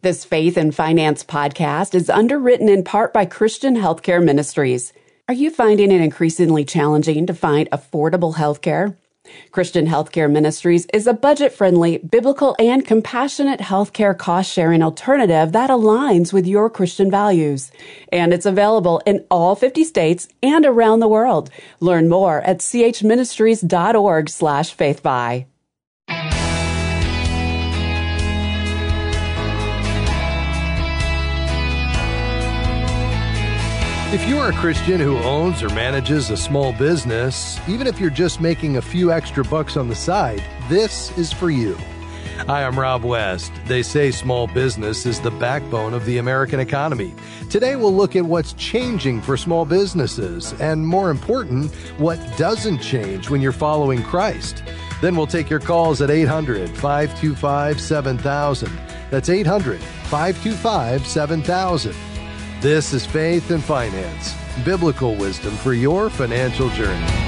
This Faith and Finance podcast is underwritten in part by Christian Healthcare Ministries. Are you finding it increasingly challenging to find affordable healthcare? Christian Healthcare Ministries is a budget friendly, biblical, and compassionate healthcare cost sharing alternative that aligns with your Christian values. And it's available in all 50 states and around the world. Learn more at chministries.org slash faithfi. If you are a Christian who owns or manages a small business, even if you're just making a few extra bucks on the side, this is for you. Hi, I'm Rob West. They say small business is the backbone of the American economy. Today we'll look at what's changing for small businesses, and more important, what doesn't change when you're following Christ. Then we'll take your calls at 800 525 7000. That's 800 525 7000. This is Faith and Finance, biblical wisdom for your financial journey.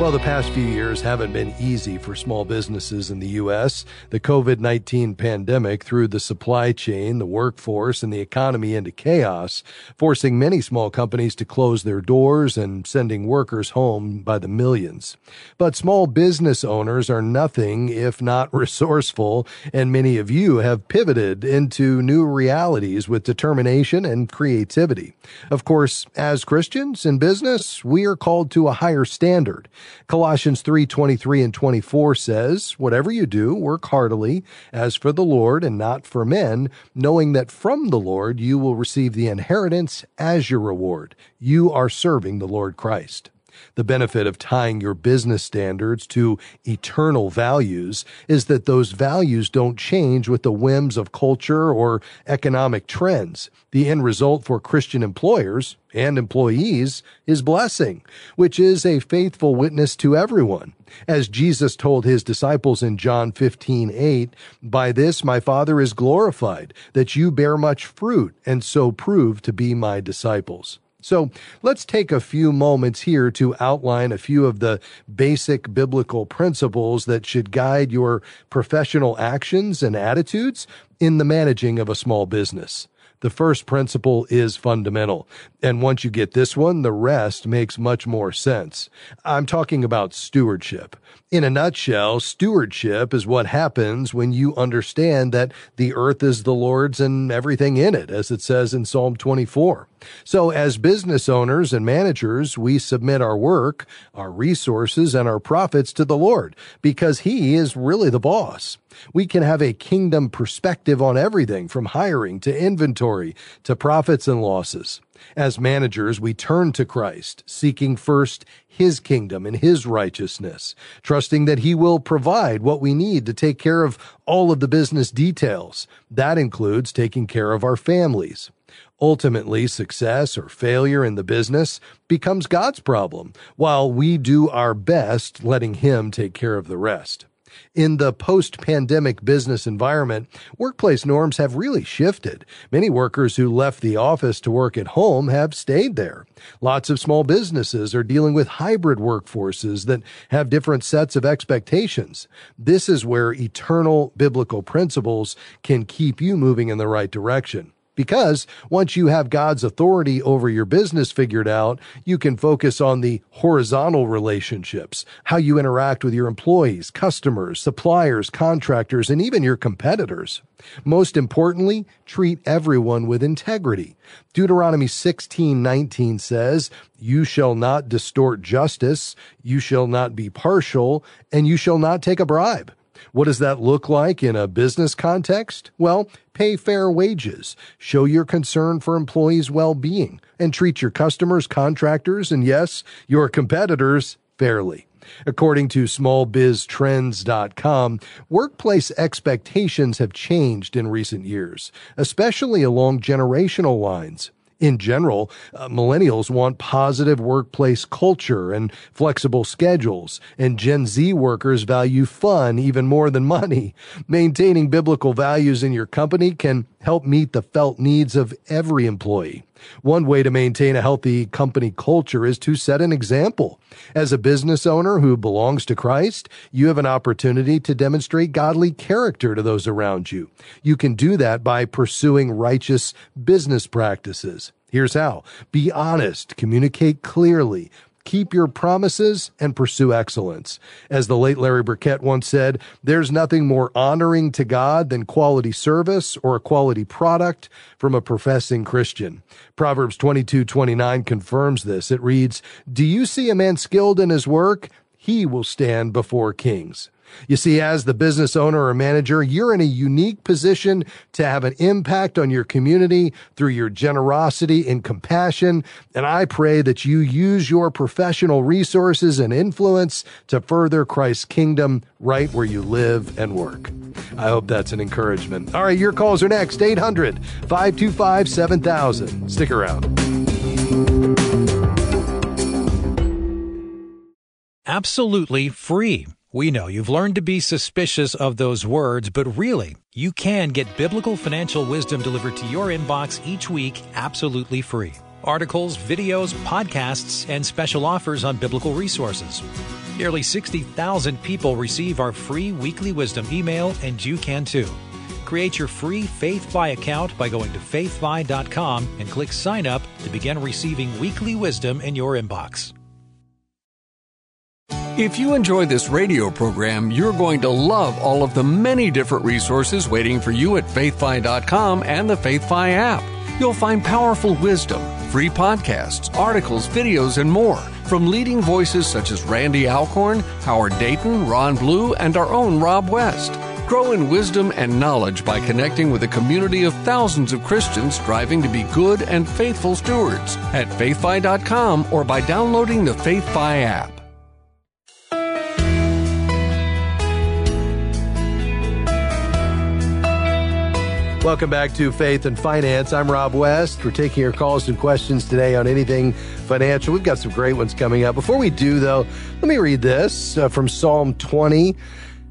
Well, the past few years haven't been easy for small businesses in the U.S. The COVID 19 pandemic threw the supply chain, the workforce, and the economy into chaos, forcing many small companies to close their doors and sending workers home by the millions. But small business owners are nothing if not resourceful, and many of you have pivoted into new realities with determination and creativity. Of course, as Christians in business, we are called to a higher standard. Colossians 3:23 and 24 says, "Whatever you do, work heartily as for the Lord and not for men, knowing that from the Lord you will receive the inheritance as your reward. You are serving the Lord Christ." The benefit of tying your business standards to eternal values is that those values don't change with the whims of culture or economic trends. The end result for Christian employers and employees is blessing, which is a faithful witness to everyone. As Jesus told his disciples in John 15, 8, By this my Father is glorified, that you bear much fruit, and so prove to be my disciples. So let's take a few moments here to outline a few of the basic biblical principles that should guide your professional actions and attitudes in the managing of a small business. The first principle is fundamental. And once you get this one, the rest makes much more sense. I'm talking about stewardship. In a nutshell, stewardship is what happens when you understand that the earth is the Lord's and everything in it, as it says in Psalm 24. So as business owners and managers, we submit our work, our resources, and our profits to the Lord because He is really the boss. We can have a kingdom perspective on everything from hiring to inventory to profits and losses. As managers, we turn to Christ, seeking first His kingdom and His righteousness, trusting that He will provide what we need to take care of all of the business details. That includes taking care of our families. Ultimately, success or failure in the business becomes God's problem, while we do our best letting Him take care of the rest. In the post pandemic business environment, workplace norms have really shifted. Many workers who left the office to work at home have stayed there. Lots of small businesses are dealing with hybrid workforces that have different sets of expectations. This is where eternal biblical principles can keep you moving in the right direction. Because once you have God's authority over your business figured out, you can focus on the horizontal relationships, how you interact with your employees, customers, suppliers, contractors, and even your competitors. Most importantly, treat everyone with integrity. Deuteronomy 16:19 says, "You shall not distort justice, you shall not be partial, and you shall not take a bribe." What does that look like in a business context? Well, pay fair wages, show your concern for employees' well being, and treat your customers, contractors, and yes, your competitors fairly. According to smallbiztrends.com, workplace expectations have changed in recent years, especially along generational lines in general, uh, millennials want positive workplace culture and flexible schedules, and Gen Z workers value fun even more than money. Maintaining biblical values in your company can help meet the felt needs of every employee. One way to maintain a healthy company culture is to set an example. As a business owner who belongs to Christ, you have an opportunity to demonstrate godly character to those around you. You can do that by pursuing righteous business practices. Here's how. Be honest, communicate clearly, keep your promises, and pursue excellence. As the late Larry Burkett once said, there's nothing more honoring to God than quality service or a quality product from a professing Christian. Proverbs 22 29 confirms this. It reads, Do you see a man skilled in his work? He will stand before kings. You see, as the business owner or manager, you're in a unique position to have an impact on your community through your generosity and compassion. And I pray that you use your professional resources and influence to further Christ's kingdom right where you live and work. I hope that's an encouragement. All right, your calls are next 800 525 7000. Stick around. Absolutely free. We know you've learned to be suspicious of those words, but really, you can get biblical financial wisdom delivered to your inbox each week absolutely free. Articles, videos, podcasts, and special offers on biblical resources. Nearly 60,000 people receive our free weekly wisdom email, and you can too. Create your free FaithFi account by going to faithfi.com and click sign up to begin receiving weekly wisdom in your inbox. If you enjoy this radio program, you're going to love all of the many different resources waiting for you at faithfi.com and the FaithFi app. You'll find powerful wisdom, free podcasts, articles, videos, and more from leading voices such as Randy Alcorn, Howard Dayton, Ron Blue, and our own Rob West. Grow in wisdom and knowledge by connecting with a community of thousands of Christians striving to be good and faithful stewards at faithfi.com or by downloading the FaithFi app. Welcome back to Faith and Finance. I'm Rob West. We're taking your calls and questions today on anything financial. We've got some great ones coming up. Before we do, though, let me read this uh, from Psalm 20.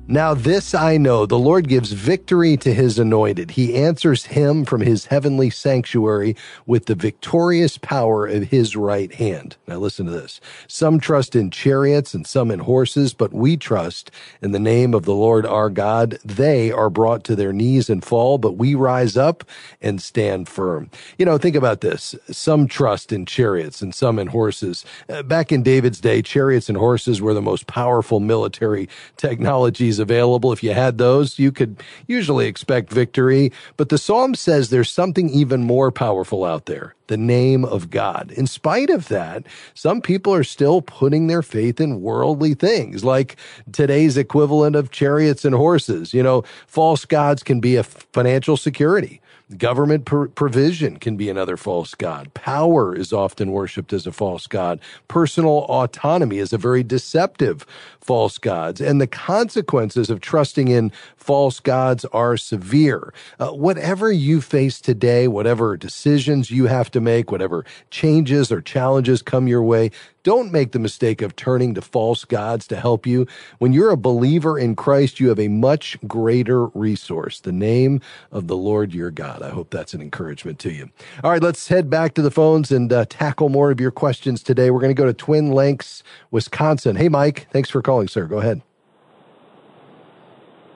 Now, this I know the Lord gives victory to his anointed. He answers him from his heavenly sanctuary with the victorious power of his right hand. Now, listen to this. Some trust in chariots and some in horses, but we trust in the name of the Lord our God. They are brought to their knees and fall, but we rise up and stand firm. You know, think about this. Some trust in chariots and some in horses. Uh, back in David's day, chariots and horses were the most powerful military technologies available. If you had those, you could usually expect victory. But the psalm says there's something even more powerful out there the name of God. In spite of that, some people are still putting their faith in worldly things, like today's equivalent of chariots and horses. You know, false gods can be a financial security. Government pr- provision can be another false god. Power is often worshiped as a false god. Personal autonomy is a very deceptive false gods. And the consequences of trusting in false gods are severe. Uh, whatever you face today, whatever decisions you have to make, whatever changes or challenges come your way, don't make the mistake of turning to false gods to help you. When you're a believer in Christ, you have a much greater resource, the name of the Lord your God. I hope that's an encouragement to you. All right, let's head back to the phones and uh, tackle more of your questions today. We're going to go to Twin Lakes, Wisconsin. Hey, Mike, thanks for calling, sir. Go ahead.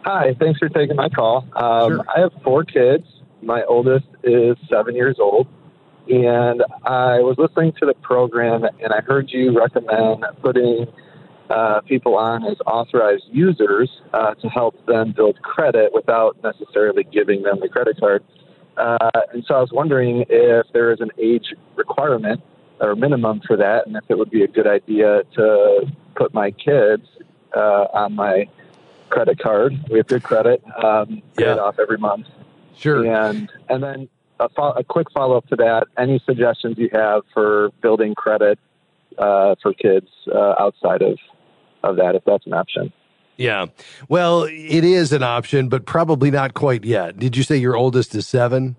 Hi, thanks for taking my call. Um, Sure. I have four kids. My oldest is seven years old. And I was listening to the program and I heard you recommend putting uh, people on as authorized users uh, to help them build credit without necessarily giving them the credit card. Uh, and so I was wondering if there is an age requirement or minimum for that, and if it would be a good idea to put my kids uh, on my credit card. We have good credit, um, Yeah. paid off every month. Sure. And and then a, fo- a quick follow up to that. Any suggestions you have for building credit uh, for kids uh, outside of of that, if that's an option? Yeah. Well, it is an option, but probably not quite yet. Did you say your oldest is seven?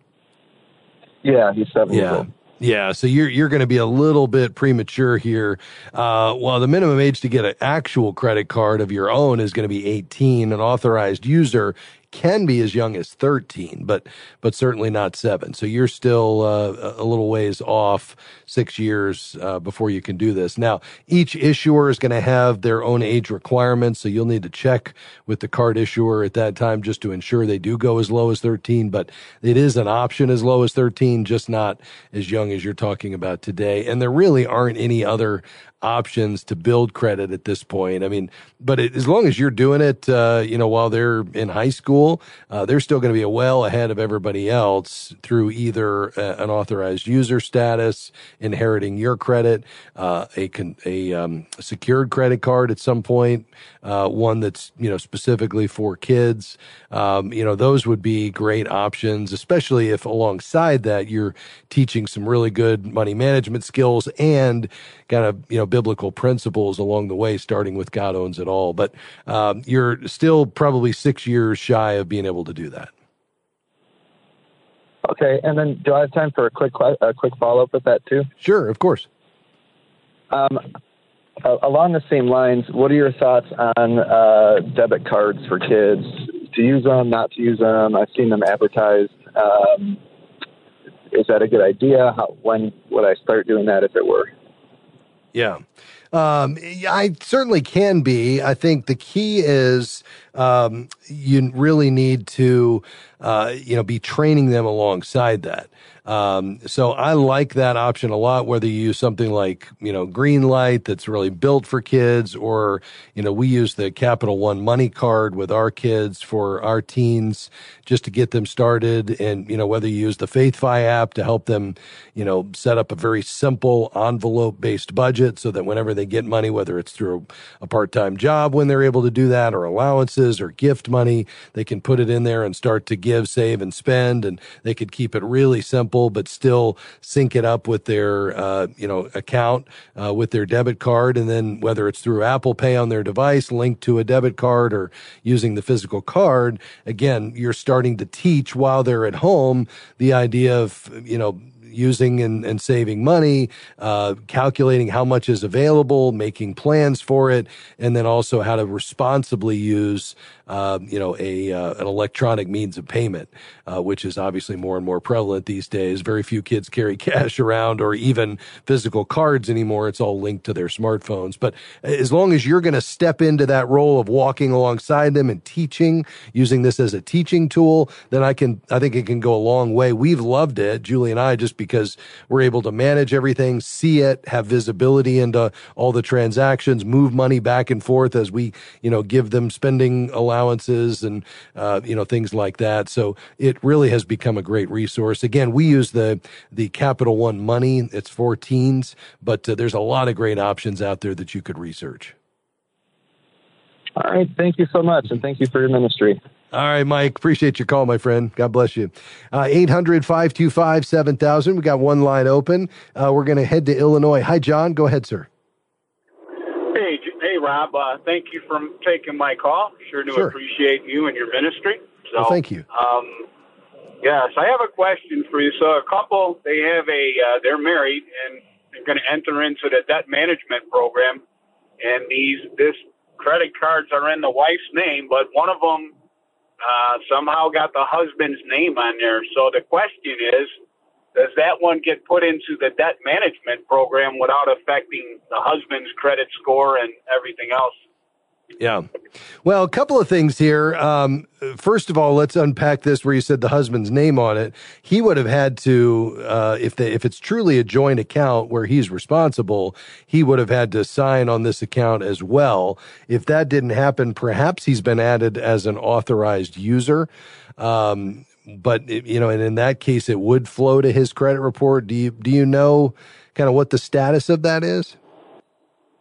Yeah, he's seven years Yeah. old. Yeah, so you're you're going to be a little bit premature here. Uh, while the minimum age to get an actual credit card of your own is going to be 18, an authorized user can be as young as 13, but but certainly not seven. So you're still uh, a little ways off, six years uh, before you can do this. Now, each issuer is going to have their own age requirements, so you'll need to check with the card issuer at that time just to ensure they do go as low as 13. But it is an option as low as 13, just not as young as you're talking about today. And there really aren't any other options to build credit at this point. I mean, but it, as long as you're doing it, uh, you know, while they're in high school, uh, they're still going to be well ahead of everybody else through either uh, an authorized user status, inheriting your credit, uh, a con- a um, secured credit card at some point, uh, one that's you know specifically for kids. Um, you know, those would be great options, especially if alongside that you're teaching some really good money management skills and kind of you know biblical principles along the way, starting with God owns it all. But um, you're still probably six years shy of being able to do that. Okay, and then do I have time for a quick a quick follow up with that too? Sure, of course. Um, along the same lines, what are your thoughts on uh, debit cards for kids? To use them, not to use them? I've seen them advertised. Um, is that a good idea? How, when would I start doing that if it were? Yeah. Um, I certainly can be. I think the key is um, you really need to, uh, you know, be training them alongside that. Um, so I like that option a lot, whether you use something like, you know, Greenlight that's really built for kids, or, you know, we use the Capital One money card with our kids for our teens just to get them started. And, you know, whether you use the FaithFi app to help them, you know, set up a very simple envelope based budget so that whenever they get money, whether it's through a part time job when they're able to do that or allowances or gift money, they can put it in there and start to give, save, and spend. And they could keep it really simple but still sync it up with their, uh, you know, account, uh, with their debit card. And then whether it's through Apple Pay on their device linked to a debit card or using the physical card, again, you're starting to teach while they're at home the idea of, you know, using and, and saving money, uh, calculating how much is available, making plans for it, and then also how to responsibly use uh, you know, a uh, an electronic means of payment, uh, which is obviously more and more prevalent these days. Very few kids carry cash around or even physical cards anymore. It's all linked to their smartphones. But as long as you're going to step into that role of walking alongside them and teaching, using this as a teaching tool, then I can I think it can go a long way. We've loved it, Julie and I, just because we're able to manage everything, see it, have visibility into all the transactions, move money back and forth as we you know give them spending allowances and uh, you know things like that. So it really has become a great resource. Again, we use the the Capital One Money. It's for teens, but uh, there's a lot of great options out there that you could research. All right. Thank you so much. And thank you for your ministry. All right, Mike. Appreciate your call, my friend. God bless you. Uh, 800 525 7000. We got one line open. Uh, we're going to head to Illinois. Hi, John. Go ahead, sir. Hey, hey Rob. Uh, thank you for taking my call. Sure do sure. appreciate you and your ministry. So, well, thank you. Um, yes, I have a question for you. So, a couple, they have a, uh, they're married and they're going to enter into the debt management program, and these, this credit cards are in the wife's name, but one of them uh, somehow got the husband's name on there. So the question is, does that one get put into the debt management program without affecting the husband's credit score and everything else? Yeah. Well, a couple of things here. Um, first of all, let's unpack this where you said the husband's name on it. He would have had to, uh, if they, if it's truly a joint account where he's responsible, he would have had to sign on this account as well. If that didn't happen, perhaps he's been added as an authorized user. Um, but you know, and in that case, it would flow to his credit report. Do you do you know kind of what the status of that is?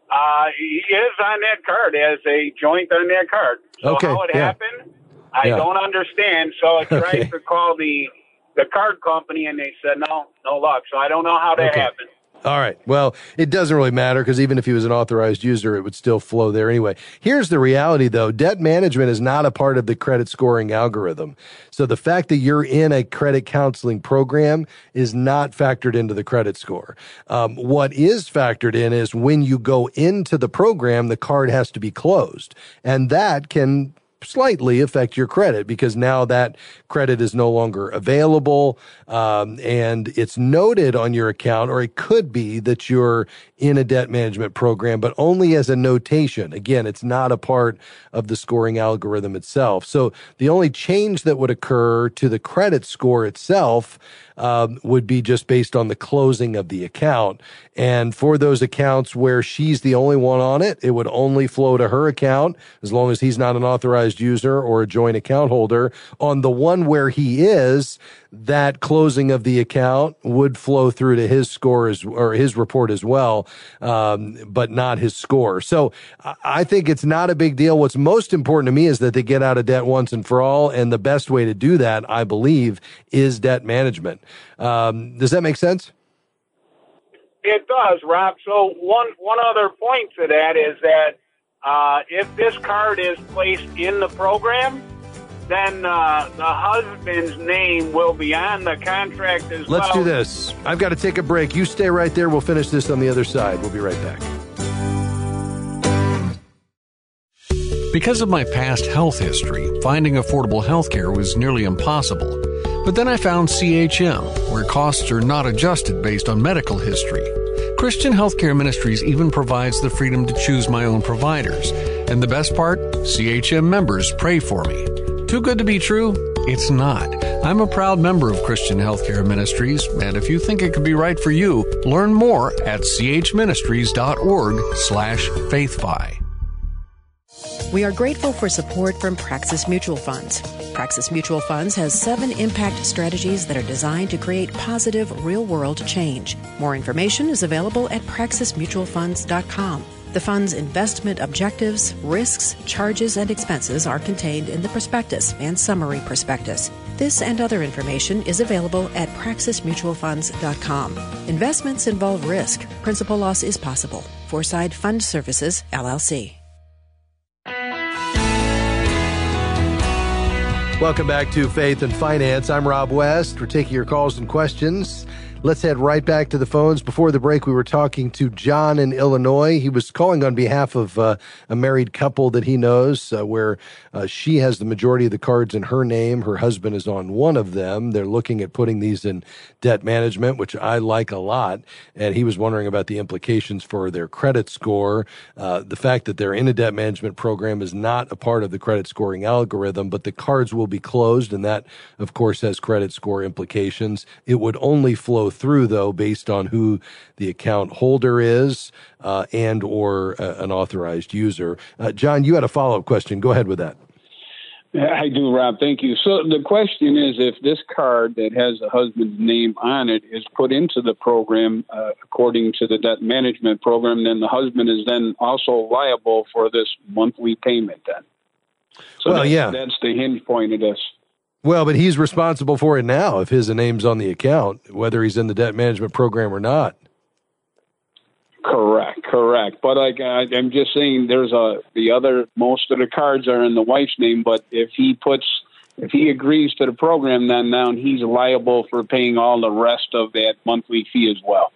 Uh, he is on that card as a joint on that card. So okay, how it yeah. happened, I yeah. don't understand. So I tried okay. to call the the card company, and they said no, no luck. So I don't know how that okay. happened. All right. Well, it doesn't really matter because even if he was an authorized user, it would still flow there anyway. Here's the reality though. Debt management is not a part of the credit scoring algorithm. So the fact that you're in a credit counseling program is not factored into the credit score. Um, what is factored in is when you go into the program, the card has to be closed and that can slightly affect your credit because now that credit is no longer available. Um, and it's noted on your account, or it could be that you're in a debt management program, but only as a notation. Again, it's not a part of the scoring algorithm itself. So the only change that would occur to the credit score itself um, would be just based on the closing of the account. And for those accounts where she's the only one on it, it would only flow to her account as long as he's not an authorized user or a joint account holder. On the one where he is, that closing of the account would flow through to his score as, or his report as well, um, but not his score. So I think it's not a big deal. What's most important to me is that they get out of debt once and for all. And the best way to do that, I believe, is debt management. Um, does that make sense? It does, Rob. So one one other point to that is that uh, if this card is placed in the program, then uh, the husband's name will be on the contract as Let's well. Let's do this. I've got to take a break. You stay right there. We'll finish this on the other side. We'll be right back. Because of my past health history, finding affordable health care was nearly impossible. But then I found CHM, where costs are not adjusted based on medical history. Christian Healthcare Ministries even provides the freedom to choose my own providers. And the best part? CHM members pray for me. Too good to be true? It's not. I'm a proud member of Christian Healthcare Ministries, and if you think it could be right for you, learn more at chministries.org slash faithfi. We are grateful for support from Praxis Mutual Funds. Praxis Mutual Funds has seven impact strategies that are designed to create positive, real world change. More information is available at praxismutualfunds.com. The fund's investment objectives, risks, charges, and expenses are contained in the prospectus and summary prospectus. This and other information is available at praxismutualfunds.com. Investments involve risk. Principal loss is possible. Foreside Fund Services, LLC. Welcome back to Faith and Finance. I'm Rob West. We're taking your calls and questions. Let's head right back to the phones. Before the break, we were talking to John in Illinois. He was calling on behalf of uh, a married couple that he knows, uh, where uh, she has the majority of the cards in her name. Her husband is on one of them. They're looking at putting these in debt management, which I like a lot. And he was wondering about the implications for their credit score. Uh, the fact that they're in a debt management program is not a part of the credit scoring algorithm, but the cards will be closed. And that, of course, has credit score implications. It would only flow through though based on who the account holder is uh, and or uh, an authorized user. Uh, John, you had a follow up question. Go ahead with that. I do, Rob. Thank you. So the question is, if this card that has the husband's name on it is put into the program uh, according to the debt management program, then the husband is then also liable for this monthly payment. Then, so well, that's, yeah, that's the hinge point of this. Well, but he's responsible for it now if his name's on the account, whether he's in the debt management program or not. Correct, correct. But like I, I'm just saying, there's a the other most of the cards are in the wife's name. But if he puts, if he agrees to the program, then now he's liable for paying all the rest of that monthly fee as well.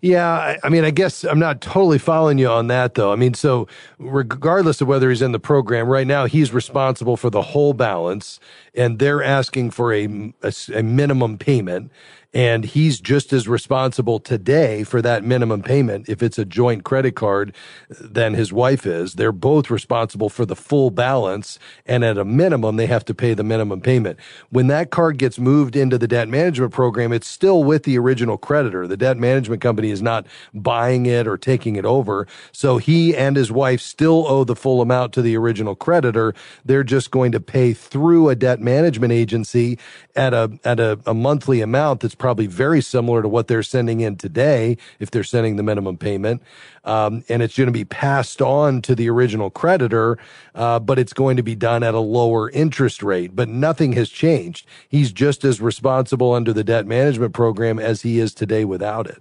Yeah, I mean, I guess I'm not totally following you on that, though. I mean, so regardless of whether he's in the program, right now he's responsible for the whole balance, and they're asking for a, a, a minimum payment and he's just as responsible today for that minimum payment if it's a joint credit card than his wife is. They're both responsible for the full balance, and at a minimum, they have to pay the minimum payment. When that card gets moved into the debt management program, it's still with the original creditor. The debt management company is not buying it or taking it over. So he and his wife still owe the full amount to the original creditor. They're just going to pay through a debt management agency at a at a, a monthly amount that's probably very similar to what they're sending in today if they're sending the minimum payment. Um, and it's going to be passed on to the original creditor, uh, but it's going to be done at a lower interest rate. But nothing has changed. He's just as responsible under the debt management program as he is today without it.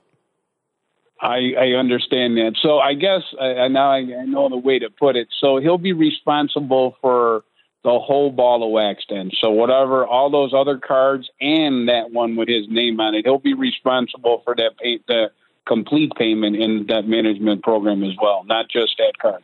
I, I understand that. So I guess uh, now I, I know the way to put it. So he'll be responsible for the whole ball of wax then. So whatever, all those other cards and that one with his name on it, he'll be responsible for that pay, the complete payment in that management program as well, not just that card.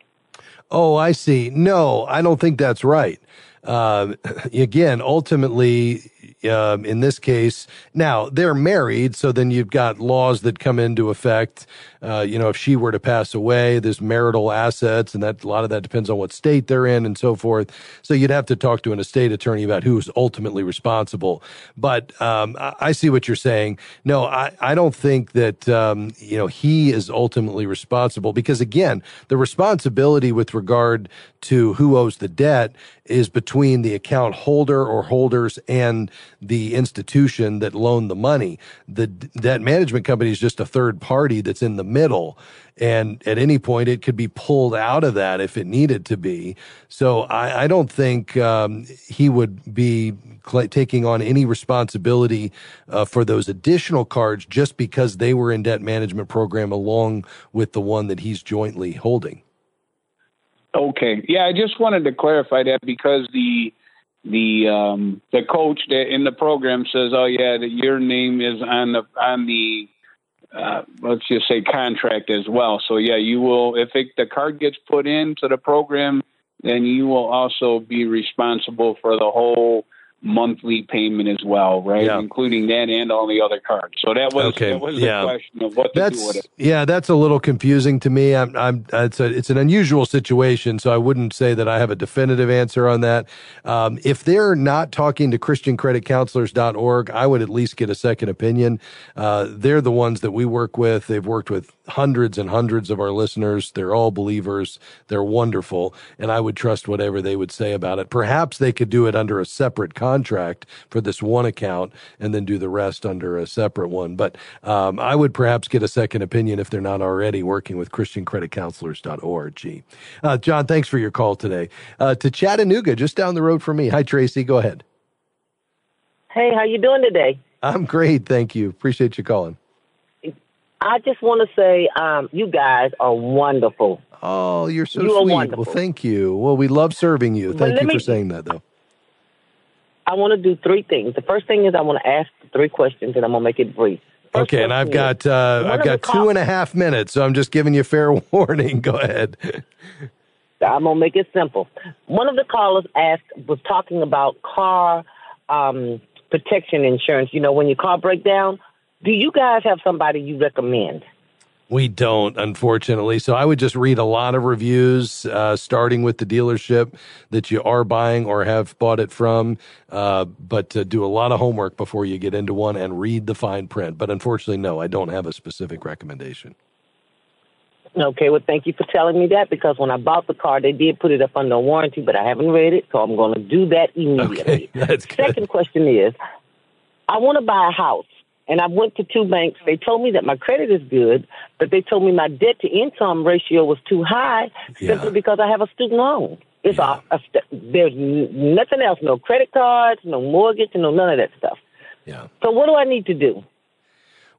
Oh, I see. No, I don't think that's right. Uh, again, ultimately, um, in this case, now they're married, so then you've got laws that come into effect. Uh, you know, if she were to pass away, there's marital assets, and that a lot of that depends on what state they're in and so forth. So you'd have to talk to an estate attorney about who's ultimately responsible. But um, I, I, see what you're saying. No, I, I don't think that um, you know he is ultimately responsible because again, the responsibility with regard to who owes the debt is between the account holder or holders and the institution that loaned the money. The debt management company is just a third party that's in the middle. And at any point, it could be pulled out of that if it needed to be. So I, I don't think um, he would be cl- taking on any responsibility uh, for those additional cards just because they were in debt management program along with the one that he's jointly holding. Okay. Yeah, I just wanted to clarify that because the the um, the coach that in the program says, "Oh yeah, that your name is on the on the uh, let's just say contract as well." So yeah, you will if it, the card gets put into the program, then you will also be responsible for the whole monthly payment as well, right? Yeah. Including that and all the other cards. So that was okay. that was yeah. the question of what to that's, do with it. Yeah, that's a little confusing to me. I'm, I'm it's a, it's an unusual situation, so I wouldn't say that I have a definitive answer on that. Um, if they're not talking to ChristianCreditCounselors.org, I would at least get a second opinion. Uh, they're the ones that we work with. They've worked with hundreds and hundreds of our listeners. They're all believers. They're wonderful, and I would trust whatever they would say about it. Perhaps they could do it under a separate contract for this one account and then do the rest under a separate one. But um, I would perhaps get a second opinion if they're not already working with ChristianCreditCounselors.org. Uh, John, thanks for your call today. Uh, to Chattanooga, just down the road from me. Hi, Tracy. Go ahead. Hey, how you doing today? I'm great, thank you. Appreciate you calling. I just want to say, um, you guys are wonderful. Oh, you're so you sweet. Well, thank you. Well, we love serving you. Thank you me, for saying that, though. I want to do three things. The first thing is I want to ask three questions, and I'm gonna make it brief. First okay, and I've got uh, I've got two and a half minutes, so I'm just giving you fair warning. Go ahead. I'm gonna make it simple. One of the callers asked was talking about car um, protection insurance. You know, when your car breaks down, do you guys have somebody you recommend? We don't, unfortunately. So I would just read a lot of reviews, uh, starting with the dealership that you are buying or have bought it from. Uh, but uh, do a lot of homework before you get into one and read the fine print. But unfortunately, no, I don't have a specific recommendation. Okay, well, thank you for telling me that because when I bought the car, they did put it up under warranty, but I haven't read it, so I'm going to do that immediately. Okay, that's good. Second question is I want to buy a house. And I went to two banks. They told me that my credit is good, but they told me my debt to income ratio was too high yeah. simply because I have a student loan. It's yeah. a, a, there's nothing else, no credit cards, no mortgage, no none of that stuff. Yeah. So what do I need to do?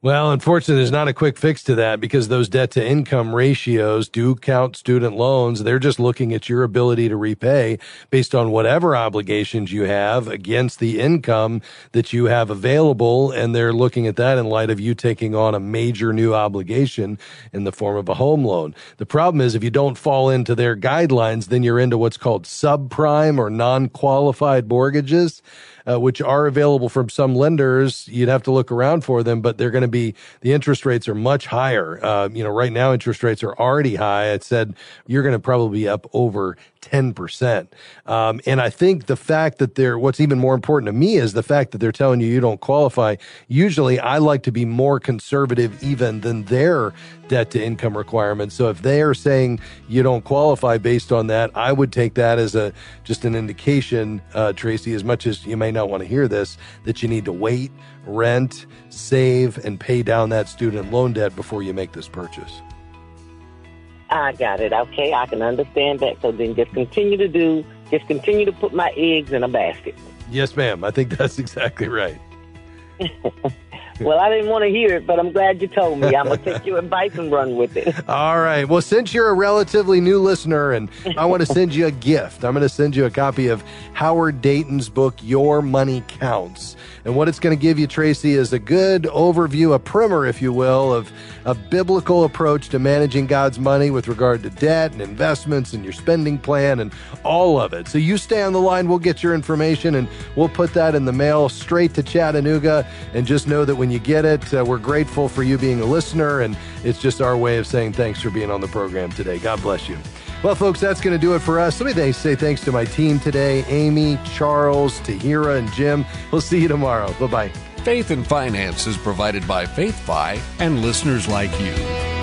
Well, unfortunately, there's not a quick fix to that because those debt to income ratios do count student loans. They're just looking at your ability to repay based on whatever obligations you have against the income that you have available. And they're looking at that in light of you taking on a major new obligation in the form of a home loan. The problem is if you don't fall into their guidelines, then you're into what's called subprime or non-qualified mortgages uh, which are available from some lenders. You'd have to look around for them, but they're going to be the interest rates are much higher. Uh, you know, right now interest rates are already high. It said you're going to probably be up over 10%. Um, and I think the fact that they're, what's even more important to me is the fact that they're telling you you don't qualify. Usually I like to be more conservative even than their debt to income requirements. So if they are saying you don't qualify based on that, I would take that as a, just an indication, uh, Tracy, as much as you may not want to hear this, that you need to wait, rent, save, and pay down that student loan debt before you make this purchase. I got it. Okay, I can understand that. So then just continue to do, just continue to put my eggs in a basket. Yes, ma'am. I think that's exactly right. well, I didn't want to hear it, but I'm glad you told me. I'm going to take your advice and run with it. All right. Well, since you're a relatively new listener and I want to send you a gift, I'm going to send you a copy of Howard Dayton's book, Your Money Counts. And what it's going to give you, Tracy, is a good overview, a primer, if you will, of a biblical approach to managing God's money with regard to debt and investments and your spending plan and all of it. So you stay on the line, we'll get your information and we'll put that in the mail straight to Chattanooga. And just know that when you get it, uh, we're grateful for you being a listener. And it's just our way of saying thanks for being on the program today. God bless you. Well, folks, that's going to do it for us. Let me say thanks to my team today Amy, Charles, Tahira, and Jim. We'll see you tomorrow. Bye bye. Faith and Finance is provided by FaithFi and listeners like you.